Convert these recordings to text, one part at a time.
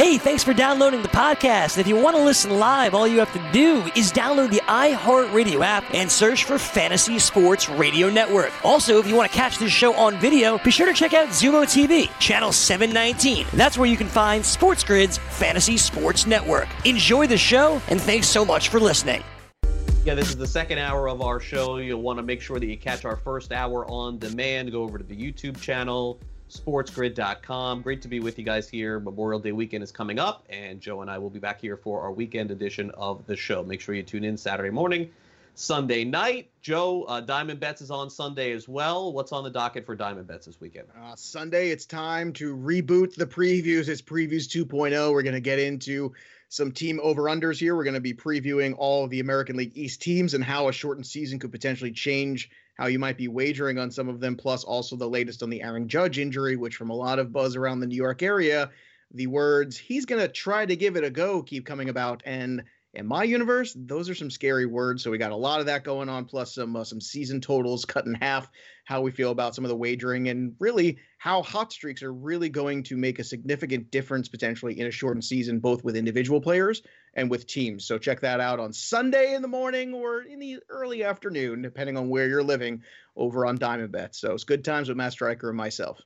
Hey, thanks for downloading the podcast. If you want to listen live, all you have to do is download the iHeartRadio app and search for Fantasy Sports Radio Network. Also, if you want to catch this show on video, be sure to check out Xumo TV, channel 719. That's where you can find Sports Grid's Fantasy Sports Network. Enjoy the show, and thanks so much for listening. Yeah, this is the second hour of our show. You'll want to make sure that you catch our first hour on demand. Go over to the YouTube channel, sportsgrid.com. Great to be with you guys here. Memorial Day weekend is coming up, and Joe and I will be back here for our weekend edition of the show. Make sure you tune in Saturday morning, Sunday night. Joe, uh, Diamond Bets is on Sunday as well. What's on the docket for Diamond Bets this weekend? Uh, Sunday, it's time to reboot the previews. It's Previews 2.0. We're going to get into some team over unders here. We're going to be previewing all of the American League East teams and how a shortened season could potentially change how you might be wagering on some of them, plus also the latest on the Aaron Judge injury, which from a lot of buzz around the New York area, the words he's going to try to give it a go keep coming about. And in my universe, those are some scary words. So we got a lot of that going on, plus some uh, some season totals cut in half, how we feel about some of the wagering, and really how hot streaks are really going to make a significant difference potentially in a shortened season, both with individual players and with teams. So check that out on Sunday in the morning or in the early afternoon, depending on where you're living, over on Diamond Bet. So it's good times with Matt Striker and myself.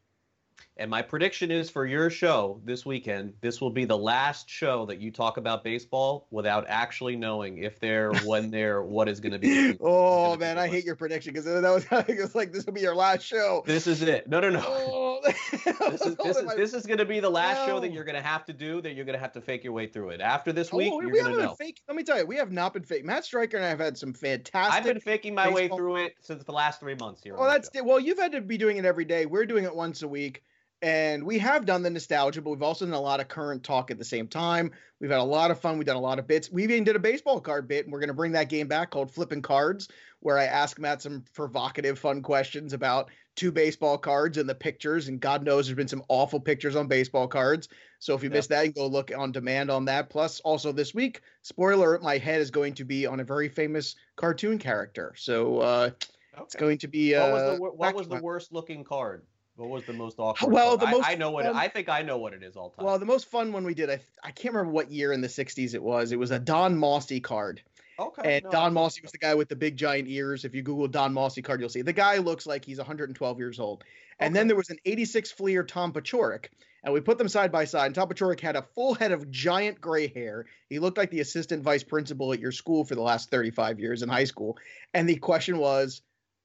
And my prediction is for your show this weekend, this will be the last show that you talk about baseball without actually knowing if they're, when they're, what is going to be. oh man, I hate your prediction because that was, it was like this will be your last show. This is it. No, no, no. Oh. Oh, this is this is, this is going to be the last no. show that you're going to have to do. That you're going to have to fake your way through it. After this oh, week, oh, you're going to know. Fake, let me tell you, we have not been fake. Matt Striker and I have had some fantastic. I've been faking my baseball. way through it since the last three months here. Oh, that's well, you've had to be doing it every day. We're doing it once a week. And we have done the nostalgia, but we've also done a lot of current talk at the same time. We've had a lot of fun. We've done a lot of bits. We even did a baseball card bit, and we're going to bring that game back called Flipping Cards, where I ask Matt some provocative, fun questions about two baseball cards and the pictures. And God knows there's been some awful pictures on baseball cards. So if you missed that, you can go look on demand on that. Plus, also this week, spoiler my head is going to be on a very famous cartoon character. So uh, okay. it's going to be. Uh, what was the, what was the worst looking card? What was the most awkward? Well, the most I, know what it, I think I know what it is all time. Well, the most fun one we did, I, I can't remember what year in the '60s it was. It was a Don Mossi card. Okay. And no, Don Mossi was the guy with the big giant ears. If you Google Don Mossi card, you'll see the guy looks like he's 112 years old. And okay. then there was an 86 Fleer Tom Paciorek, and we put them side by side. And Tom Paciorek had a full head of giant gray hair. He looked like the assistant vice principal at your school for the last 35 years in high school. And the question was,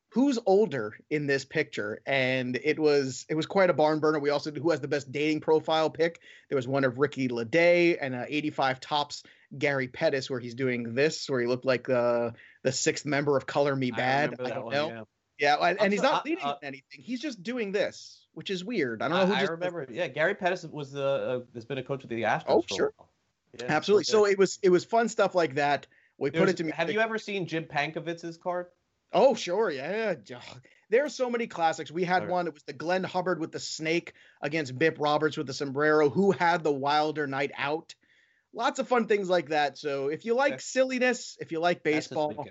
who's older in this picture? And it was it was quite a barn burner. We also who has the best dating profile pick? There was one of ricky Ledee and uh, 85 Topps gary pettis where he's doing this where he looked like the the sixth member of Color Me Badd. I, I don't one, know. yeah, yeah and, and he's not leading uh, anything. He's just doing this which is weird. I don't know who i, just, remember yeah gary pettis was the uh, has been a coach of the astros oh sure. yeah, absolutely. so it was it was fun stuff like that. We put it to me have you ever seen jim pankowicz's card Oh, sure. Yeah. There are so many classics. We had one. It was the Glenn Hubbard with the snake against Bip Roberts with the sombrero. Who had the wilder night out? Lots of fun things like that. So if you like silliness, if you like baseball,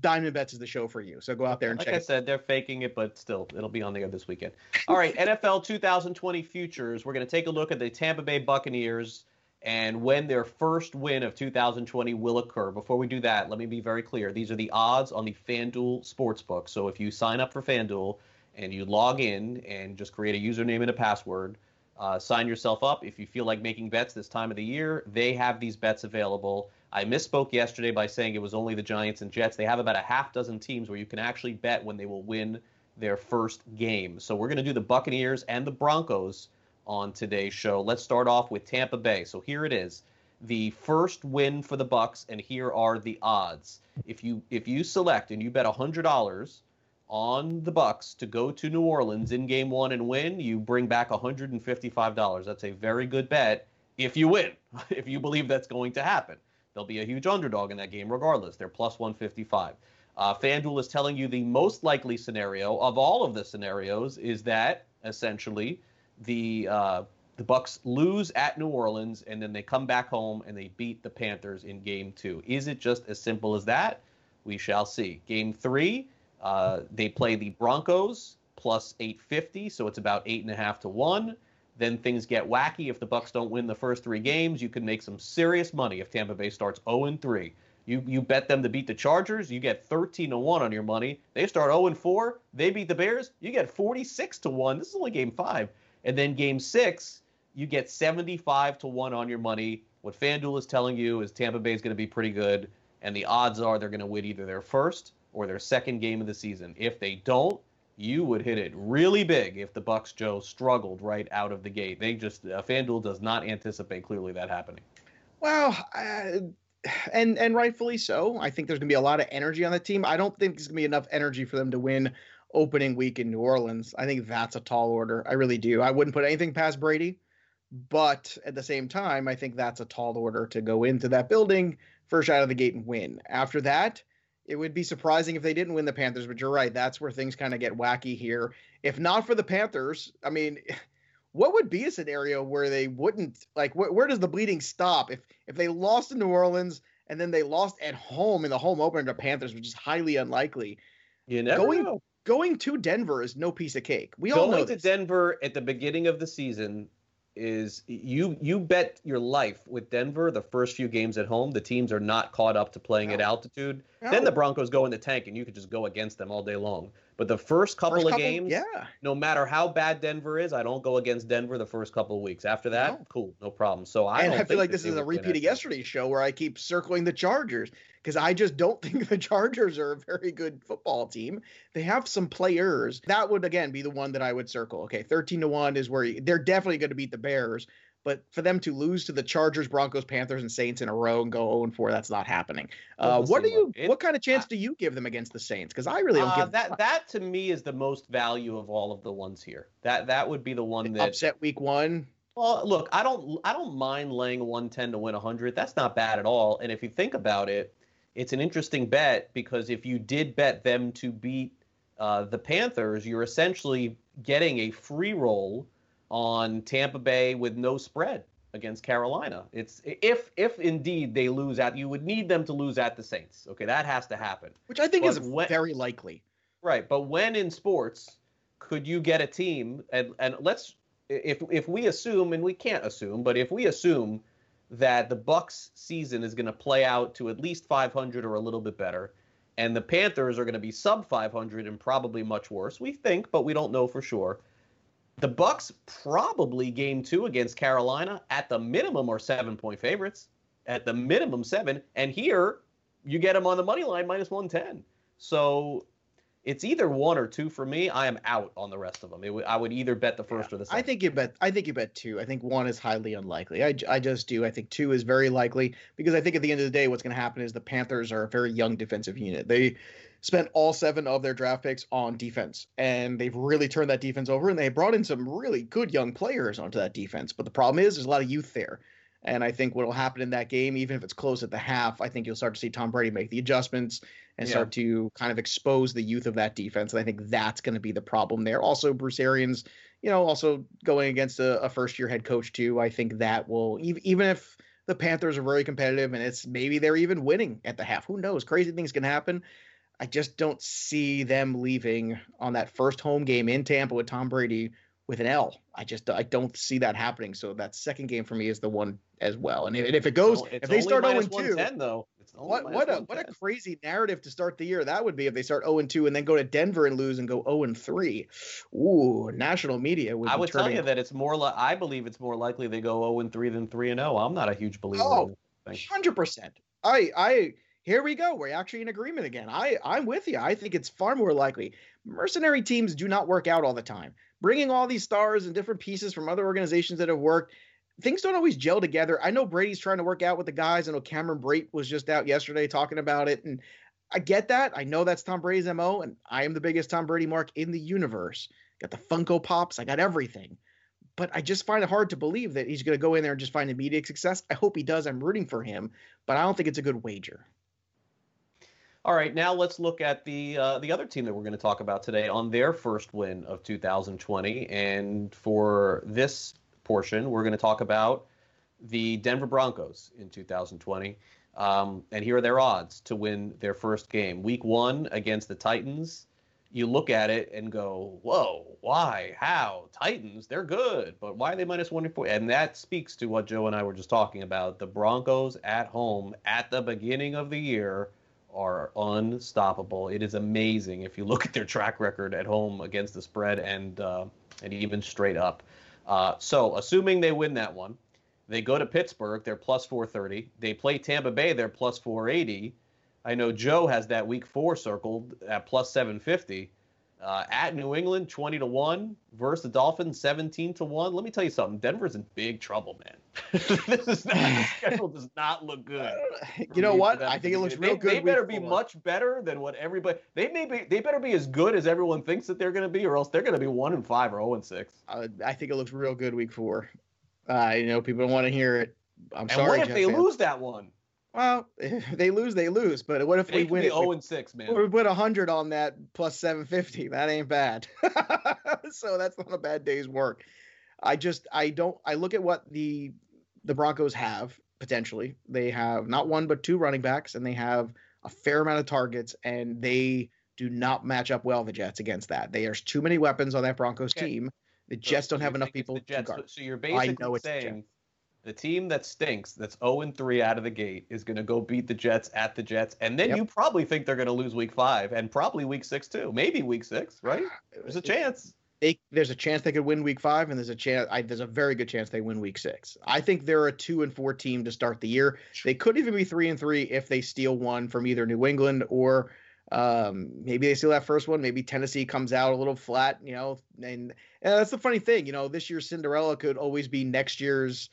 Diamond Bets is the show for you. So go out there and like check. Like I said, they're faking it, but still, it'll be on the air this weekend. All right, NFL 2020 futures. We're going to take a look at the Tampa Bay Buccaneers and when their first win of 2020 will occur. Before we do that, let me be very clear. These are the odds on the FanDuel Sportsbook. So if you sign up for FanDuel and you log in and just create a username and a password, uh, sign yourself up. If you feel like making bets this time of the year, they have these bets available. I misspoke yesterday by saying it was only the Giants and Jets. They have about a half dozen teams where you can actually bet when they will win their first game. So we're going to do the Buccaneers and the Broncos on today's show. Let's start off with Tampa Bay. So here it is. The first win for the Bucs, and here are the odds. If you if you select and you bet hundred dollars on the Bucs to go to New Orleans in game one and win, you bring back $155. That's a very good bet if you win, if you believe that's going to happen. They'll be a huge underdog in that game regardless. They're plus 155. Uh, FanDuel is telling you the most likely scenario of all of the scenarios is that essentially the uh, the Bucs lose at New Orleans and then they come back home and they beat the Panthers in Game Two. Is it just as simple as that? We shall see. Game Three, uh, they play the Broncos plus 850, so it's about eight and a half to one. Then things get wacky. If the Bucs don't win the first three games, you can make some serious money if Tampa Bay starts 0 and 3. You you bet them to beat the Chargers, you get 13 to 1 on your money. They start 0 and 4, they beat the Bears, you get 46 to 1. This is only game 5. And then game 6, you get 75 to 1 on your money. What FanDuel is telling you is Tampa Bay is going to be pretty good and the odds are they're going to win either their first or their second game of the season. If they don't, you would hit it really big if the Bucs Joe struggled right out of the gate. They just uh, FanDuel does not anticipate clearly that happening. Well, uh, and and rightfully so. I think there's going to be a lot of energy on the team. I don't think there's going to be enough energy for them to win opening week in New Orleans. I think that's a tall order. I really do. I wouldn't put anything past Brady, but at the same time, I think that's a tall order to go into that building first out of the gate and win. After that, it would be surprising if they didn't win the Panthers, but you're right. That's where things kind of get wacky here. If not for the Panthers, I mean, what would be a scenario where they wouldn't like wh- where does the bleeding stop if if they lost in New Orleans and then they lost at home in the home opener to Panthers, which is highly unlikely. You never going, know. Going to Denver is no piece of cake. We going all know to this. Denver at the beginning of the season is you you bet your life with Denver the first few games at home the teams are not caught up to playing No. at altitude. No. Then the Broncos go in the tank and you could just go against them all day long. But the first couple First of games, yeah. no matter how bad Denver is, I don't go against Denver the first couple of weeks. After that, No. cool, no problem. So I and don't I feel like this is a repeat of yesterday's show where I keep circling the Chargers because I just don't think the Chargers are a very good football team. They have some players. That would again be the one that I would circle. Okay, 13 to 1 is where you, they're definitely going to beat the Bears, but for them to lose to the Chargers, Broncos, Panthers and Saints in a row and go 0 and 4, that's not happening. Uh, what do you it. what kind of chance do you give them against the Saints? Cuz I really don't Uh, give them that that to me is the most value of all of the ones here. That that would be the one that upset week 1. Well, look, I don't I don't mind laying 110 to win 100. That's not bad at all. And if you think about it, it's an interesting bet because if you did bet them to beat uh, the Panthers, you're essentially getting a free roll on Tampa Bay with no spread against Carolina. It's if if indeed they lose at you would need them to lose at the Saints. Okay, that has to happen. which I think But is when- very likely. Right, but when in sports could you get a team and and let's if if we assume and we can't assume, but if we assume that the Bucs season is going to play out to at least 500 or a little bit better and the Panthers are going to be sub 500 and probably much worse. We think, but we don't know for sure. The Bucs probably game 2 against Carolina at the minimum are 7 point favorites. At the minimum 7 and here you get them on the money line minus 110. So it's either one or two for me. I am out on the rest of them. It w- I would either bet the first or the second. I think you bet. I think you bet two. I think one is highly unlikely. I, I just do. I think two is very likely because I think at the end of the day, what's going to happen is the Panthers are a very young defensive unit. They spent all seven of their draft picks on defense, and they've really turned that defense over. And they brought in some really good young players onto that defense. But the problem is, there's a lot of youth there. And I think what will happen in that game, even if it's close at the half, I think you'll start to see Tom Brady make the adjustments and Yeah. start to kind of expose the youth of that defense. And I think that's going to be the problem there. Also, Bruce Arians, you know, also going against a, a first year head coach, too. I think that will, ev- even if the Panthers are very competitive and it's maybe they're even winning at the half, who knows? Crazy things can happen. I just don't see them leaving on that first home game in Tampa with Tom Brady with an L. I just I don't see that happening. So that second game for me is the one as well. And if, if it goes, It's if they start 0 minus 2, 110 though. What what a what a crazy narrative to start the year that would be if they start 0 and 2 and then go to Denver and lose and go 0 and 3. Ooh, national media would I would tell you that it's more like I believe it's more likely they go 0 and 3 than 3 and 0. I'm not a huge believer Oh, in. Hundred percent. I I here we go. We're actually in agreement again. I I'm with you. I think it's far more likely. Mercenary teams do not work out all the time. Bringing all these stars and different pieces from other organizations that have worked, things don't always gel together. I know Brady's trying to work out with the guys. I know Cameron Brate was just out yesterday talking about it, and I get that. I know that's Tom Brady's mo, and I am the biggest Tom Brady mark in the universe. Got the Funko Pops. I got everything but I just find it hard to believe that he's going to go in there and just find immediate success. I hope he does. I'm rooting for him, but I don't think it's a good wager. All right, now let's look at the uh, the other team that we're going to talk about today on their first win of 2020. And for this portion, we're going to talk about the Denver Broncos in 2020. Um, and here are their odds to win their first game. Week one against the Titans, you look at it and go, whoa, why? How? Titans, they're good, but why are they minus 104? And that speaks to what Joe and I were just talking about. The Broncos at home at the beginning of the year are unstoppable. It is amazing if you look at their track record at home against the spread and uh, and even straight up. Uh, so, assuming they win that one, they go to Pittsburgh, they're plus 430. They play Tampa Bay, they're plus 480. I know Joe has that week four circled at plus 750. Uh, at New England, 20 to 1 versus the Dolphins, 17 to 1. Let me tell you something. Denver's in big trouble, man. this is not, the schedule does not look good. You know what? I think it looks real they, good. They better be much better than what everybody. They may be. They better be as good as everyone thinks that they're going to be, or else they're going to be one and five or zero and six. Uh, I think it looks real good week four. Uh, you know, people don't want to hear it. I'm and sorry. what if Jeff they fans. lose that one? Well, if they lose, they lose. But what if They we win zero and six, man. We put hundred on that plus seven fifty. That ain't bad. so that's not a bad day's work. I just I don't I look at what the the Broncos have potentially. They have not one but two running backs, and they have a fair amount of targets, and they do not match up well the Jets against that. There's too many weapons on that Broncos Okay. team. The So Jets don't have enough people to guard. So you're basically it's the saying the team that stinks, that's 0 and 3 out of the gate, is going to go beat the Jets at the Jets, and then Yep. you probably think they're going to lose Week Five and probably Week Six too, maybe Week Six, right? There's a chance. They there's a chance they could win week five, and there's a chance I, there's a very good chance they win week six. I think they're a two and four team to start the year. They could even be three and three if they steal one from either New England or um, maybe they steal that first one. Maybe Tennessee comes out a little flat, you know. And, and that's the funny thing, you know. This year's Cinderella could always be next year's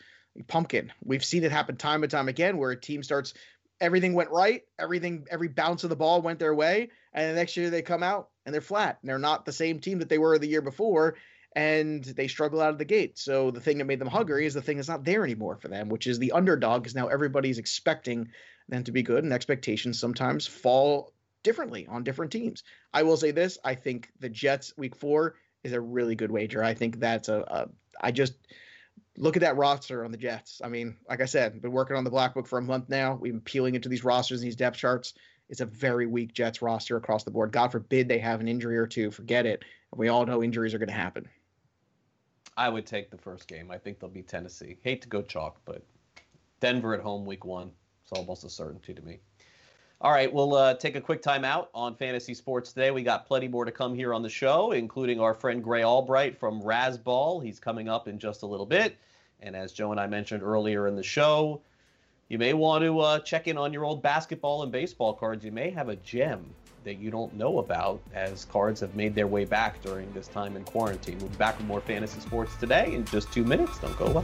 pumpkin. We've seen it happen time and time again, where a team starts everything went right, everything every bounce of the ball went their way, and the next year they come out and they're flat. And they're not the same team that they were the year before, and they struggle out of the gate. So the thing that made them hungry is the thing that's not there anymore for them, which is the underdog. Because now everybody's expecting them to be good, and expectations sometimes fall differently on different teams. I will say this: I think the Jets week four is a really good wager. I think that's a, a I just look at that roster on the Jets. I mean, like I said, been working on the black book for a month now. We've been peeling into these rosters and these depth charts. It's a very weak Jets roster across the board. God forbid they have an injury or two. Forget it. We all know injuries are going to happen. I would take the first game. I think they'll be Tennessee. Hate to go chalk, but Denver at home week one. It's almost a certainty to me. All right, we'll uh, take a quick time out on fantasy sports today. We got plenty more to come here on the show, including our friend Grey Albright from Razzball. He's coming up in just a little bit. And as Joe and I mentioned earlier in the show, you may want to uh, check in on your old basketball and baseball cards. You may have a gem that you don't know about as cards have made their way back during this time in quarantine. We'll be back with more fantasy sports today in just two minutes. Don't go away.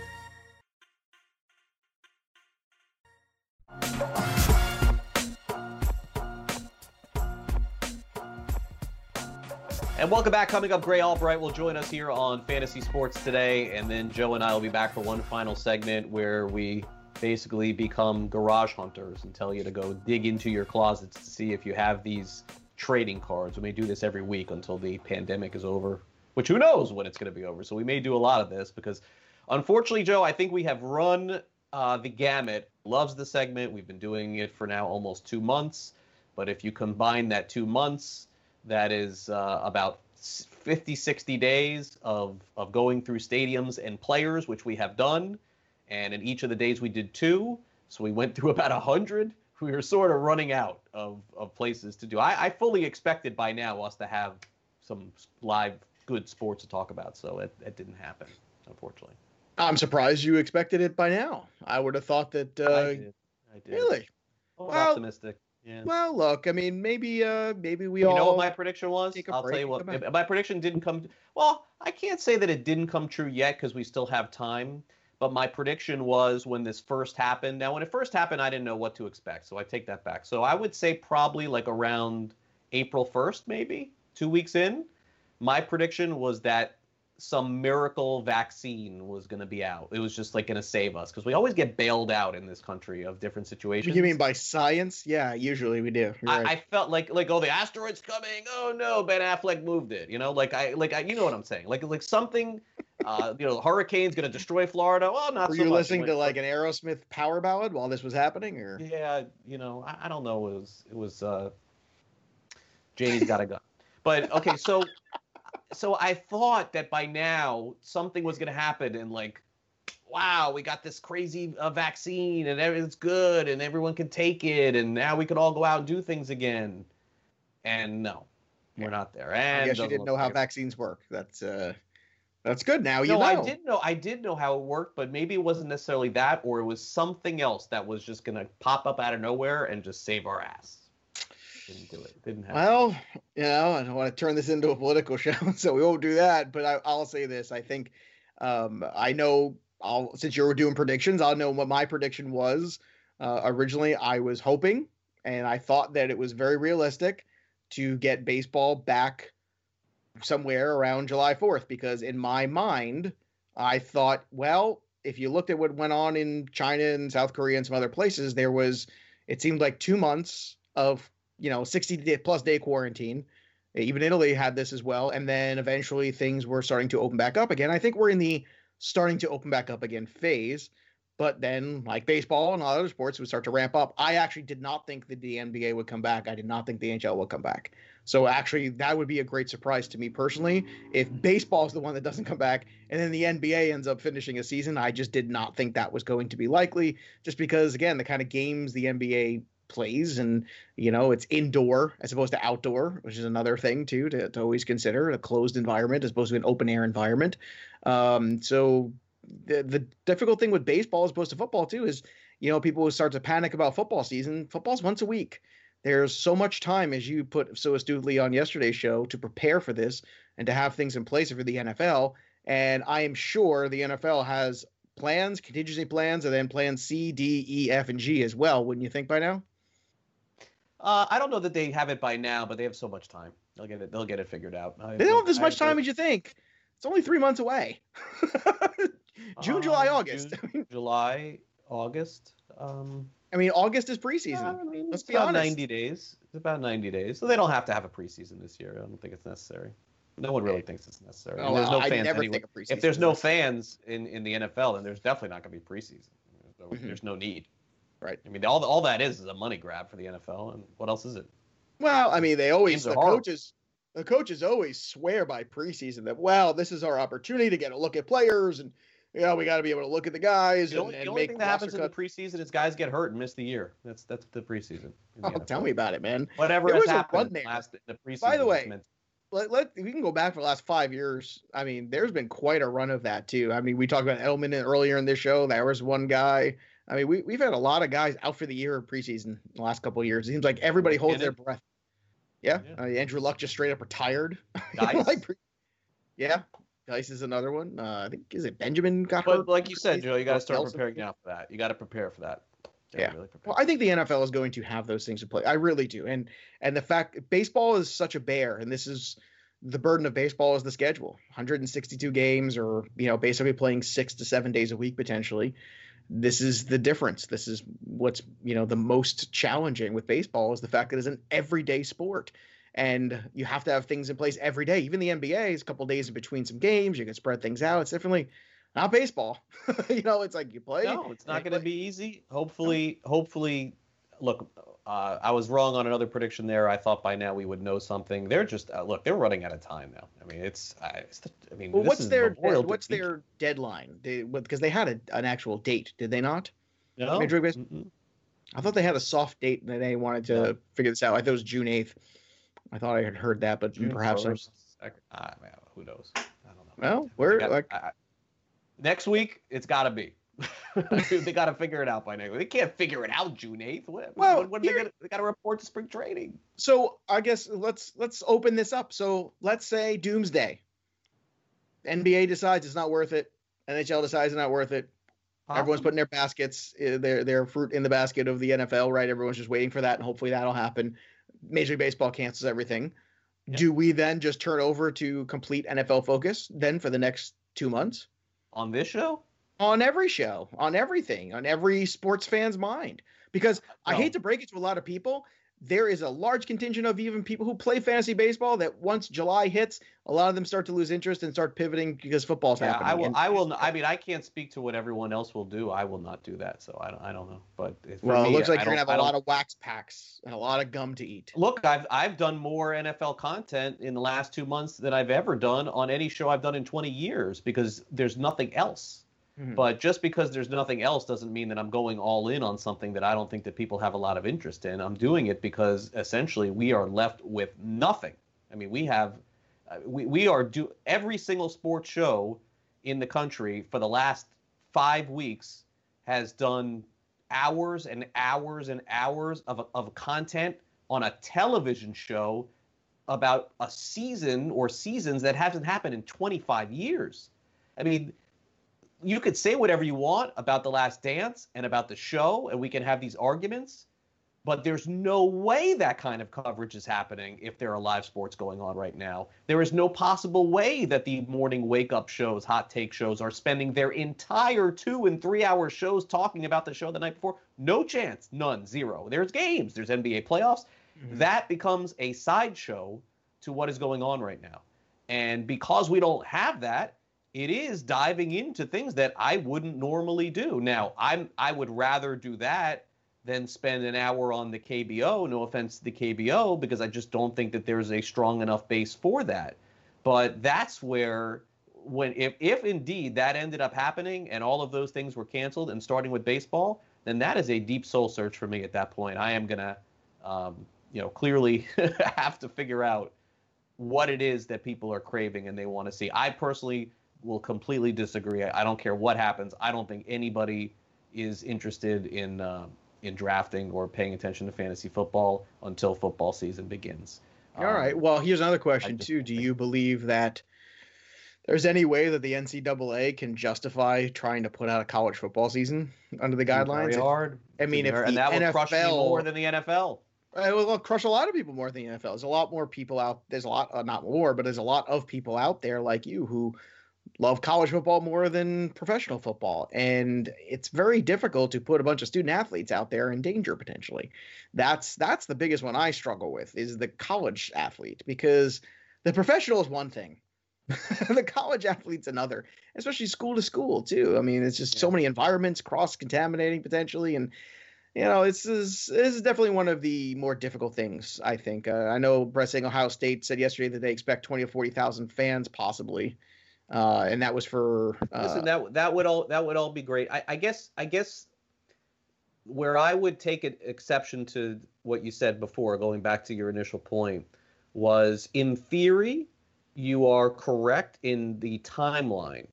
And welcome back. Coming up, Grey Albright will join us here on Fantasy Sports today. And then Joe and I will be back for one final segment where we basically become garage hunters and tell you to go dig into your closets to see if you have these trading cards. We may do this every week until the pandemic is over, which who knows when it's going to be over. So we may do a lot of this because unfortunately, Joe, I think we have run uh, the gamut. Loves the segment. We've been doing it for now almost two months. But if you combine that two months, that is uh, about 50, 60 days of, of going through stadiums and players, which we have done. And in each of the days, we did two. So we went through about 100. We were sort of running out of, of places to do. I, I fully expected by now us to have some live good sports to talk about. So it, it didn't happen, unfortunately. I'm surprised you expected it by now. I would have thought that. Uh, I did. I did. Really? Well, optimistic. Yeah. Well, look. I mean, maybe. Uh, maybe we you all. know what my prediction was? I'll break tell you what. My prediction didn't come. Well, I can't say that it didn't come true yet because we still have time. But my prediction was when this first happened. Now, when it first happened, I didn't know what to expect, so I take that back. So I would say probably like around April 1st, maybe two weeks in, my prediction was that some miracle vaccine was going to be out. It was just like going to save us because we always get bailed out in this country of different situations. You mean by science? Yeah, usually we do. I, right. I, felt like like oh the asteroid's coming. Oh no, Ben Affleck moved it. You know, like I like I, you know what I'm saying. Like like something. Uh, you know, the hurricane's going to destroy Florida. Well, not. Were so you much. listening to like an Aerosmith power ballad while this was happening, or? Yeah, you know, I, I don't know. It was it was. uh Janie's got a gun. But okay, so so I thought that by now something was going to happen and like, wow, we got this crazy uh, vaccine and everything's good and everyone can take it and now we could all go out and do things again. And no, we're not there. And I guess you didn't know how vaccines work. That's uh, that's good. Now you no, know. I did know. I did know how it worked, but maybe it wasn't necessarily that, or it was something else that was just going to pop up out of nowhere and just save our ass didn't do it. Didn't happen. Well, you know, I don't want to turn this into a political show, so we won't do that. But I, will say this: I think um, I know. I'll since you were doing predictions, I'll know what my prediction was. Uh, originally, I was hoping, and I thought that it was very realistic to get baseball back somewhere around July 4th, because in my mind, I thought, well, if you looked at what went on in China and South Korea and some other places, there was it seemed like two months of you know 60 day plus day quarantine. Even Italy had this as well, and then eventually things were starting to open back up again. I think we're in the starting to open back up again phase. But then, like baseball and other sports, would start to ramp up. I actually did not think that the NBA would come back. I did not think the NHL would come back. So actually, that would be a great surprise to me personally. If baseball is the one that doesn't come back, and then the NBA ends up finishing a season, I just did not think that was going to be likely. Just because, again, the kind of games the NBA plays and you know it's indoor as opposed to outdoor which is another thing too to, to always consider a closed environment as opposed to an open air environment. Um, so the, the difficult thing with baseball as opposed to football too is you know people start to panic about football season. Football's once a week. There's so much time as you put so astutely on yesterday's show to prepare for this and to have things in place for the nfl and i am sure the nfl has plans contingency plans and then plans c d e f and g as well wouldn't you think by now uh, I don't know that they have it by now, but they have so much time. They'll get it. They'll get it figured out. I, they don't have as much time as you think. It's only three months away. June, uh, July, August. June, July, August. Um, I mean, August is preseason. Yeah, I mean, Let's be honest. Ninety days. It's about ninety days, so they don't have to have a preseason this year. I don't think it's necessary. No one really thinks it's necessary. Oh, there's no I fans anyway. If there's no fans in, in the NFL, then there's definitely not going to be preseason. So mm-hmm. There's no need. Right. I mean, all all that is is a money grab for the NFL, and what else is it? Well, I mean, they always the coaches the coaches always swear by preseason that well, this is our opportunity to get a look at players, and you know we got to be able to look at the guys. The only, and, the only thing that happens in the preseason is guys get hurt and miss the year. That's that's the preseason. The oh, NFL. tell me about it, man. Whatever there has happened last the preseason. By the way. Let, let we can go back for the last five years. I mean, there's been quite a run of that too. I mean, we talked about Edelman earlier in this show. There was one guy I mean, we, we've had a lot of guys out for the year in preseason the last couple of years. It seems like everybody holds their breath. Yeah. yeah. Uh, Andrew Luck just straight up retired. like, yeah. Guice is another one. Uh, I think is it Benjamin got but hurt. like you said, Joe, you got to start preparing now for that. You got to prepare for that. Yeah. Really well, I think the NFL is going to have those things to play. I really do. And and the fact baseball is such a bear, and this is the burden of baseball is the schedule 162 games or you know basically playing six to seven days a week potentially this is the difference. This is what's you know the most challenging with baseball is the fact that it's an everyday sport, and you have to have things in place every day. Even the NBA is a couple days in between some games. You can spread things out. It's definitely not baseball. you know, it's like you play. No, it's not going to be easy. Hopefully, hopefully, look, uh, I was wrong on another prediction there. I thought by now we would know something. They're just uh, look, they're running out of time now. I mean, it's, uh, it's the, I mean, well, what's their what's their deadline? Because they, they, had a, an actual date, did they not? No. Major League Baseball. I thought they had a soft date and they wanted to no. figure this out. I thought it was June eighth. I thought I had heard that, but June perhaps I uh, who knows? I don't know. Well, we're got, like I, next week. It's got to be. they got to figure it out by next. They can't figure it out June eighth. Well, when, when here, they, gonna, they got to report to spring training. So I guess let's let's open this up. So let's say Doomsday. NBA decides it's not worth it. NHL decides it's not worth it. Awesome. Everyone's putting their baskets, uh, their their fruit in the basket of the NFL, right? Everyone's just waiting for that, and hopefully that'll happen. Major League Baseball cancels everything. Do we then just turn over to complete NFL focus then for the next two months? On this show? On every show, on everything, on every sports fan's mind. Because I hate to break it to a lot of people, there is a large contingent of even people who play fantasy baseball that once July hits, a lot of them start to lose interest and start pivoting because football's Yeah, happening. I will. And- I will. I mean, I can't speak to what everyone else will do. I will not do that. So I don't. I don't know. But well, me, it looks like I you're gonna have a lot of wax packs and a lot of gum to eat. Look, I've I've done more NFL content in the last two months than I've ever done on any show I've done in 20 years because there's nothing else. Mhm. But just because there's nothing else doesn't mean that I'm going all in on something that I don't think that people have a lot of interest in. I'm doing it because essentially we are left with nothing. I mean, we have uh, we, we are do every single sports show in the country for the last 5 weeks has done hours and hours and hours of of content on a television show about a season or seasons that hasn't happened in 25 years. I mean, you could say whatever you want about The Last Dance and about the show, and we can have these arguments, but there's no way that kind of coverage is happening if there are live sports going on right now. There is no possible way that the morning wake up shows, hot take shows, are spending their entire two and three hour shows talking about the show the night before. No chance, none, zero. There's games, there's NBA playoffs. Mm-hmm. That becomes a sideshow to what is going on right now. And because we don't have that, it is diving into things that I wouldn't normally do. Now, I'm I would rather do that than spend an hour on the KBO. No offense to the KBO, because I just don't think that there's a strong enough base for that. But that's where when if if indeed that ended up happening and all of those things were canceled and starting with baseball, then that is a deep soul search for me at that point. I am gonna um, you know clearly have to figure out what it is that people are craving and they want to see. I personally will completely disagree. I, I don't care what happens. I don't think anybody is interested in uh, in drafting or paying attention to fantasy football until football season begins. All right. Um, Well, here's another question just too. Do you believe that there's any way that the NCAA can justify trying to put out a college football season under the guidelines? Very If- hard. I mean, if and the that would crush NFL more than the NFL. It will crush a lot of people more than the NFL. There's a lot more people out. There's a lot, uh, not more, but there's a lot of people out there like you who love college football more than professional football, and it's very difficult to put a bunch of student athletes out there in danger potentially. That's that's the biggest one I struggle with is the college athlete because the professional is one thing. the college athlete's another, especially school to school too. I mean, it's just so many environments cross contaminating potentially, and you know, this is this is definitely one of the more difficult things. I think. Uh, I know Brett saying Ohio State said yesterday that they expect twenty to forty thousand fans possibly, uh, and that was for. Uh, Listen, that that would all that would all be great. I, I guess I guess where I would take an exception to what you said before, going back to your initial point, was in theory, you are correct in the timeline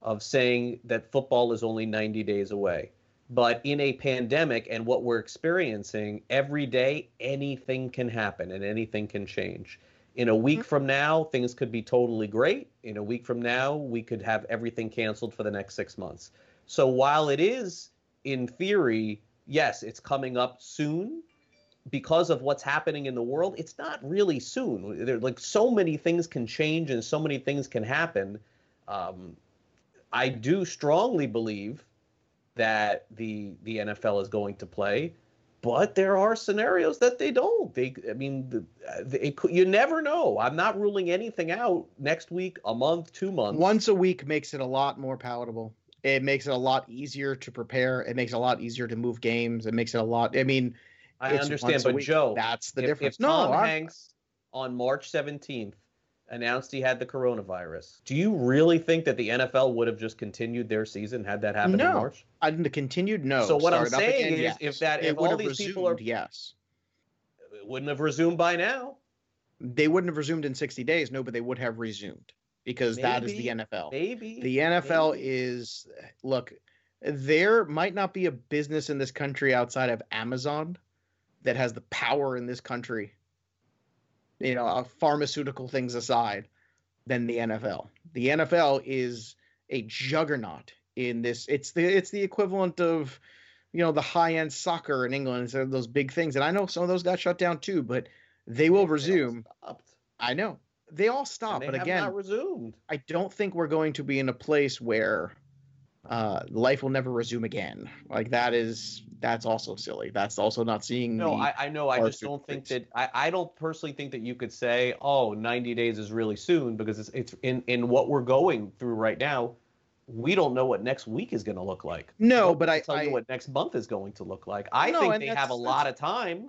of saying that football is only 90 days away. But in a pandemic and what we're experiencing every day, anything can happen and anything can change. In a week from now, things could be totally great. In a week from now, we could have everything canceled for the next six months. So while it is, in theory, yes, it's coming up soon because of what's happening in the world, it's not really soon. There, like so many things can change and so many things can happen. Um, I do strongly believe that the the NFL is going to play, but there are scenarios that they don't. They, I mean, the, the, could- you never know. I'm not ruling anything out. Next week, a month, two months. once a week makes it a lot more palatable. It makes it a lot easier to prepare. It makes it a lot easier to move games. It makes it a lot. I mean, I it's understand, but week. Joe, that's the if, difference. If no, Tom I- Hanks on March 17th announced he had the coronavirus, do you really think that the NFL would have just continued their season had that happened in March? I didn't continued. No. So what I'm saying again, is yes. if that- It if all these people are- resumed, yes, It wouldn't have resumed by now. they wouldn't have resumed in 60 days. No, but they would have resumed because that is the NFL. Maybe The NFL maybe. is look, there might not be a business in this country outside of Amazon that has the power in this country, you know, uh, pharmaceutical things aside, than the NFL. The NFL is a juggernaut in this. It's the it's the equivalent of, you know, the high end soccer in England. So those big things, and I know some of those got shut down too, but they will They resume. I know they all stop, they but again, not resumed. I don't think we're going to be in a place where uh, life will never resume again. Like that is that's also silly. That's also not seeing. No, I, I know. I just don't think that. I, I don't personally think that you could say, "Oh, 90 days is really soon," because it's it's in in what we're going through right now. We don't know what next week is going to look like. no, but I, tell I you what next month is going to look like. I No, think they have a lot of time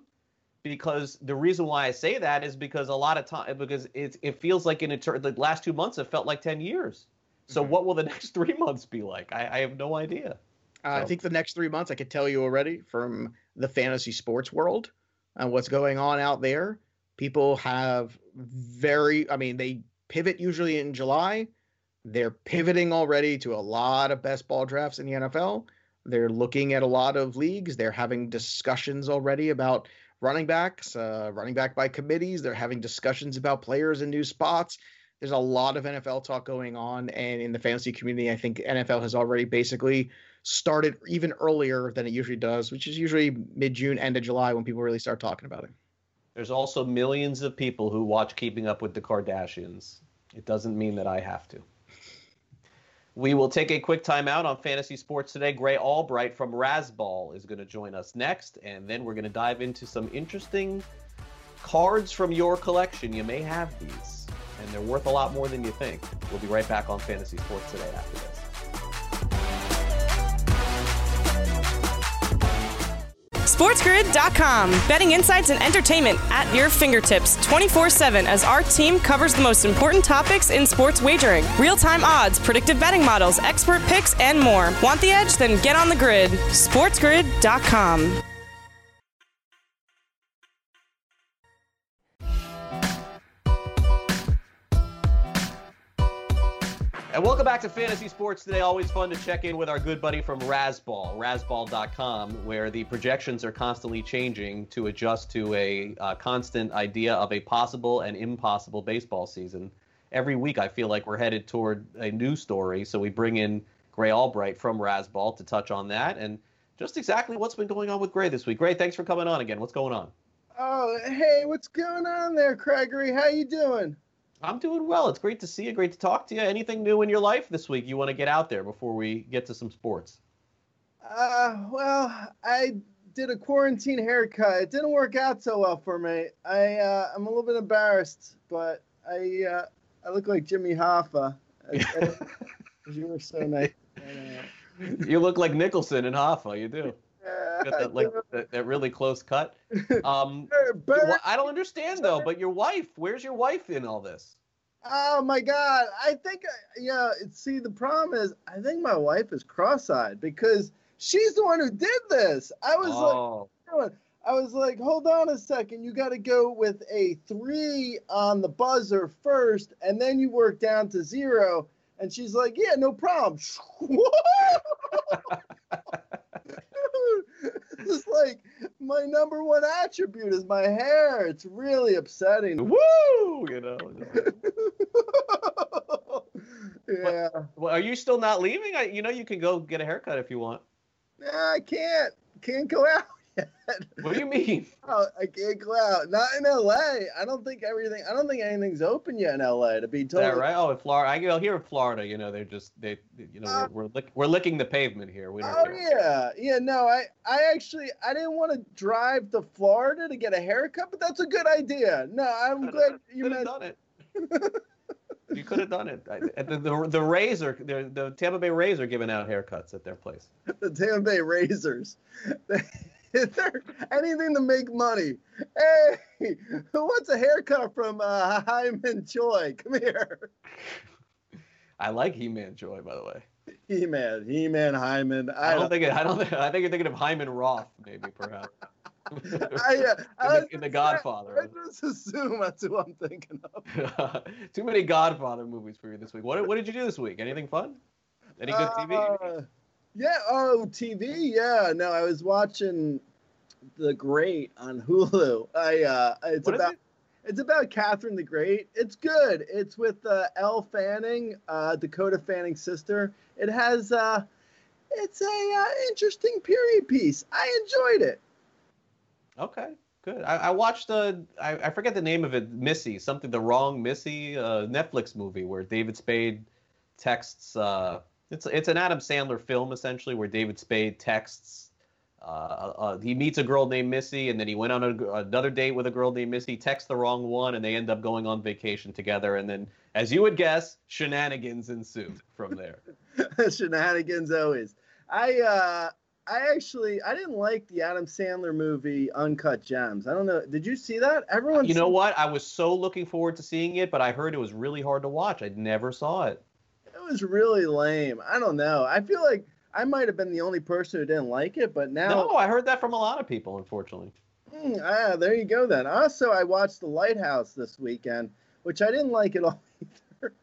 because the reason why I say that is because a lot of time because it it feels like in etern- the last two months it felt like 10 years. So Mhm. what will the next three months be like? I, I have no idea. I So- think the next three months I could tell you already from the fantasy sports world and what's going on out there. People have very, I mean, they pivot usually in July. They're pivoting already to a lot of best ball drafts in the NFL. They're looking at a lot of leagues. They're having discussions already about running backs, uh, running back by committees. They're having discussions about players in new spots. There's a lot of NFL talk going on, and in the fantasy community, I think NFL has already basically started even earlier than it usually does, which is usually mid June, end of July when people really start talking about it. There's also millions of people who watch Keeping Up with the Kardashians. It doesn't mean that I have to. We will take a quick timeout on fantasy sports today. Grey Albright from Razzball is going to join us next, and then we're going to dive into some interesting cards from your collection. You may have these, and they're worth a lot more than you think. We'll be right back on fantasy sports today after this. SportsGrid.com. Betting insights and entertainment at your fingertips 24 7 as our team covers the most important topics in sports wagering real time odds, predictive betting models, expert picks, and more. Want the edge? Then get on the grid. SportsGrid.com. And welcome back to Fantasy Sports today. Always fun to check in with our good buddy from Razzball, razzball.com, where the projections are constantly changing to adjust to a uh, constant idea of a possible and impossible baseball season. Every week, I feel like we're headed toward a new story, so we bring in Grey Albright from Razzball to touch on that and just exactly what's been going on with Grey this week. Grey, thanks for coming on again. What's going on? Oh, hey, what's going on there, Craigery? How you doing? I'm doing well. It's great to see you. Great to talk to you. Anything new in your life this week you want to get out there before we get to some sports? Uh, well, I did a quarantine haircut. It didn't work out so well for me. I uh, I'm a little bit embarrassed, but I uh, I look like Jimmy Hoffa. You were so nice. You look like Nicholson and Hoffa. You do. Got that like that, that really close cut. Um, Burr, burr. well, I don't understand though. But your wife, where's your wife in all this? Oh my God! I think uh, yeah. See, the problem is, I think my wife is cross-eyed because she's the one who did this. I was like. Oh, doing? I was like, hold on a second. You got to go with a three on the buzzer first, and then you work down to zero. And she's like, yeah, no problem. it's like my number one attribute is my hair. It's really upsetting. woo! You know. yeah. Well, are you still not leaving? I, you know, you can go get a haircut if you want. Nah, I can't. Can't go out. What do you mean? Oh, I can't go out. Not in LA. I don't think everything. I don't think anything's open yet in LA. To be totally that right? Oh, in Florida, I go here in Florida. You know, they're just they, you know, Uh, we're we're, lick, we're licking the pavement here. We don't. Oh care. yeah, yeah. No, I, I actually, I didn't want to drive to Florida to get a haircut, but that's a good idea. No, I'm glad you could have done it. you could have done it. I, the, the the Rays are the, the Tampa Bay Rays are giving out haircuts at their place. the Tampa Bay Razors. Is there anything to make money? Hey, who wants a haircut from uh, Hyman Choi? Come here. I like He-Man Joy, by the way. He-Man, He-Man, Hyman. I, I don't don't. think it, I don't think I think you're thinking of Hyman Roth, maybe perhaps. I, uh, in, I the, in The just- I Godfather. just assume that's who I'm thinking of. Too many Godfather movies for you this week. What what did you do this week? Anything fun? Any good TV? Uh, yeah. Oh, TV. Yeah. No, I was watching The Great on Hulu. I. Uh, it's What about. it? It's about Catherine the Great. It's good. It's with uh, Elle Fanning, uh, Dakota Fanning's sister. It has. Uh, it's a uh, interesting period piece. I enjoyed it. Okay, good. I, I watched uh, I, I forget the name of it, Missy, something the wrong Missy, uh, Netflix movie where David Spade texts. Uh, it's it's an Adam Sandler film essentially where David Spade texts. Uh, uh, he meets a girl named Missy, and then he went on a, another date with a girl named Missy. Texts the wrong one, and they end up going on vacation together. And then, as you would guess, shenanigans ensue from there. shenanigans always. I uh, I actually I didn't like the Adam Sandler movie Uncut Gems. I don't know. Did you see that? Everyone. You know what? I was so looking forward to seeing it, but I heard it was really hard to watch. I never saw it. It was really lame. I don't know. I feel like I might have been the only person who didn't like it, but now. No, I heard that from a lot of people, unfortunately. Mm, ah, there you go then. Also, I watched The Lighthouse this weekend, which I didn't like at all either.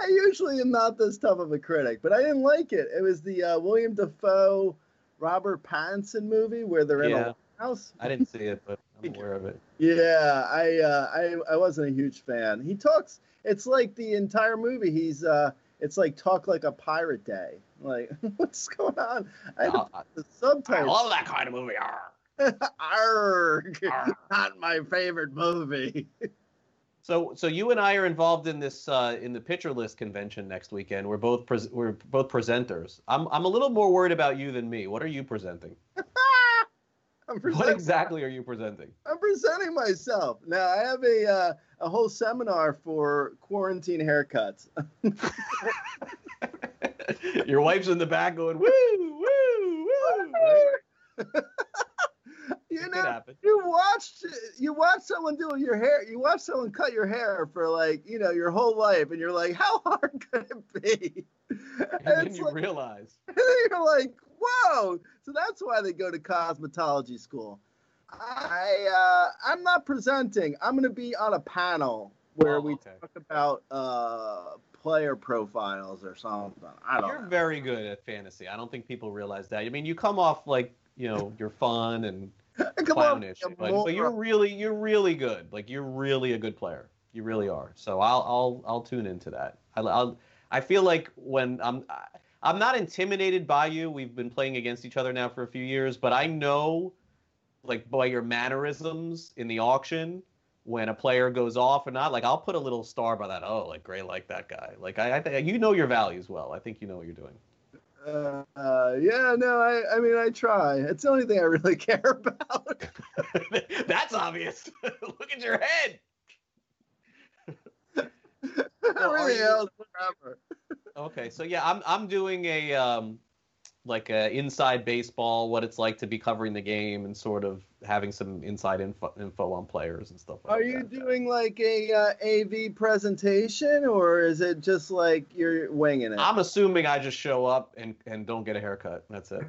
I usually am not this tough of a critic, but I didn't like it. It was the uh, William Dafoe, Robert Pattinson movie where they're in Yeah. a house. I didn't see it, but I'm aware of it. Yeah, I, uh, I I wasn't a huge fan. He talks. It's like the entire movie. He's uh, it's like talk like a pirate day. Like what's going on? I had Uh, the I love that kind of movie. Arr. Not my favorite movie. So, so you and I are involved in this uh, in the pitcher list convention next weekend. We're both pres we're both presenters. I'm I'm a little more worried about you than me. What are you presenting? What exactly are you presenting? I'm presenting myself. Now I have a uh, a whole seminar for quarantine haircuts. Your wife's in the back going woo woo woo. Right? you know, you watched you watch someone do your hair. You watch someone cut your hair for like you know your whole life, and you're like, how hard could it be? And then you like, realize. and then you're like, whoa! So that's why they go to cosmetology school. I uh, I'm not presenting. I'm going to be on a panel where Oh, we okay. talk about uh, player profiles or something. I don't You're know. very good at fantasy. I don't think people realize that. I mean, you come off like you know you're fun and Come on, clownish, but, but you're really you're really good. Like you're really a good player. You really are. So I'll I'll I'll tune into that. I I'll, I feel like when I'm I- I'm not intimidated by you. We've been playing against each other now for a few years, but I know like by your mannerisms in the auction when a player goes off or not. Like I'll put a little star by that. Oh, like Grey like that guy. Like I, I think you know your values well. I think you know what you're doing. Uh, uh, yeah, no, I, I mean, I try. It's the only thing I really care about. That's obvious. Look at your head. you- else, whatever. Okay, so yeah, I'm I'm doing a um like a inside baseball, what it's like to be covering the game and sort of having some inside info, info on players and stuff like Are that. you doing like a uh, AV presentation, or is it just like you're winging it? I'm assuming I just show up and and don't get a haircut. That's it.